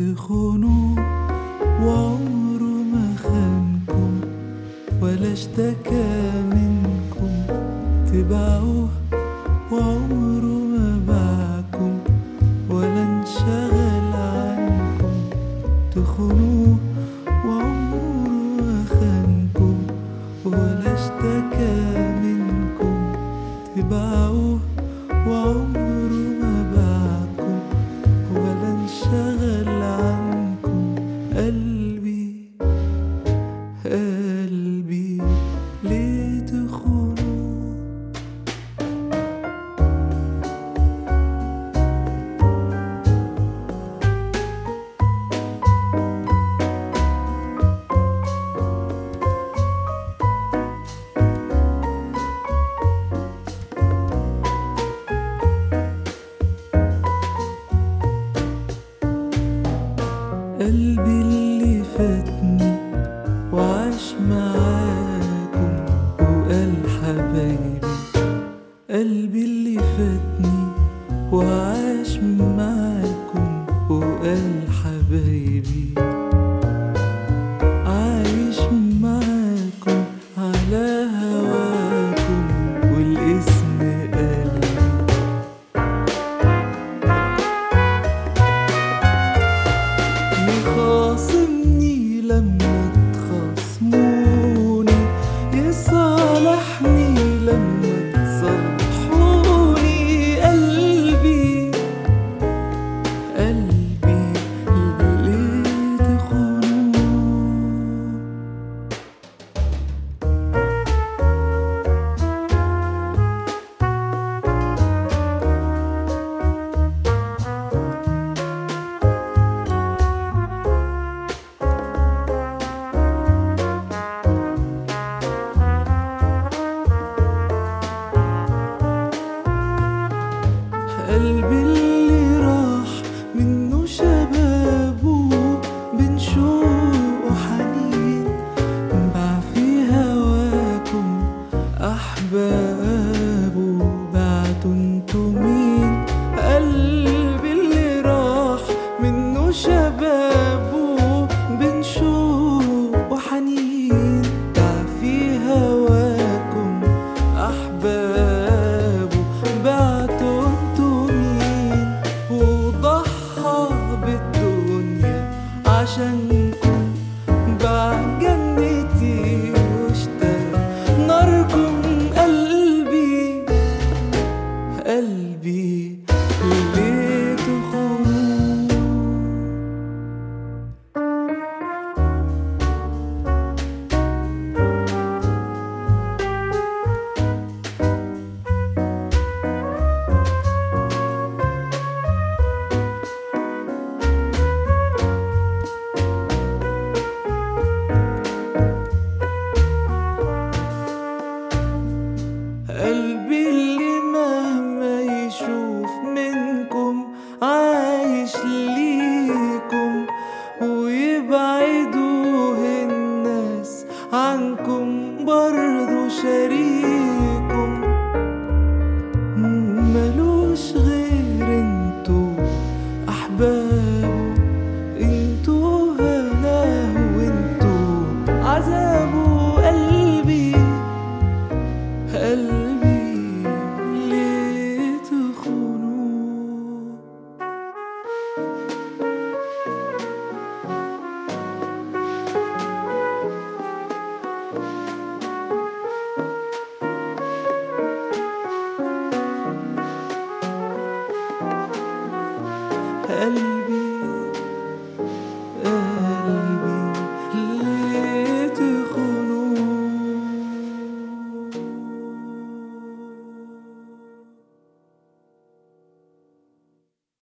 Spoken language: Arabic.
تخونوا وعمره ما خانكم ولا اشتكى منكم. تبعوه وعمره ما باعكم ولا انشغل عنكم. تخونوه وعمره ما خانكم ولا اشتكى منكم. تبعوه وعمره وعاش معاكم وقال حبايبي عايش معاكم على هواكم والاسم قلبي. يخاصمني لما 大声 قلبي اللي مهما يشوف منكم عايش ليكم ويبعدوه قلبي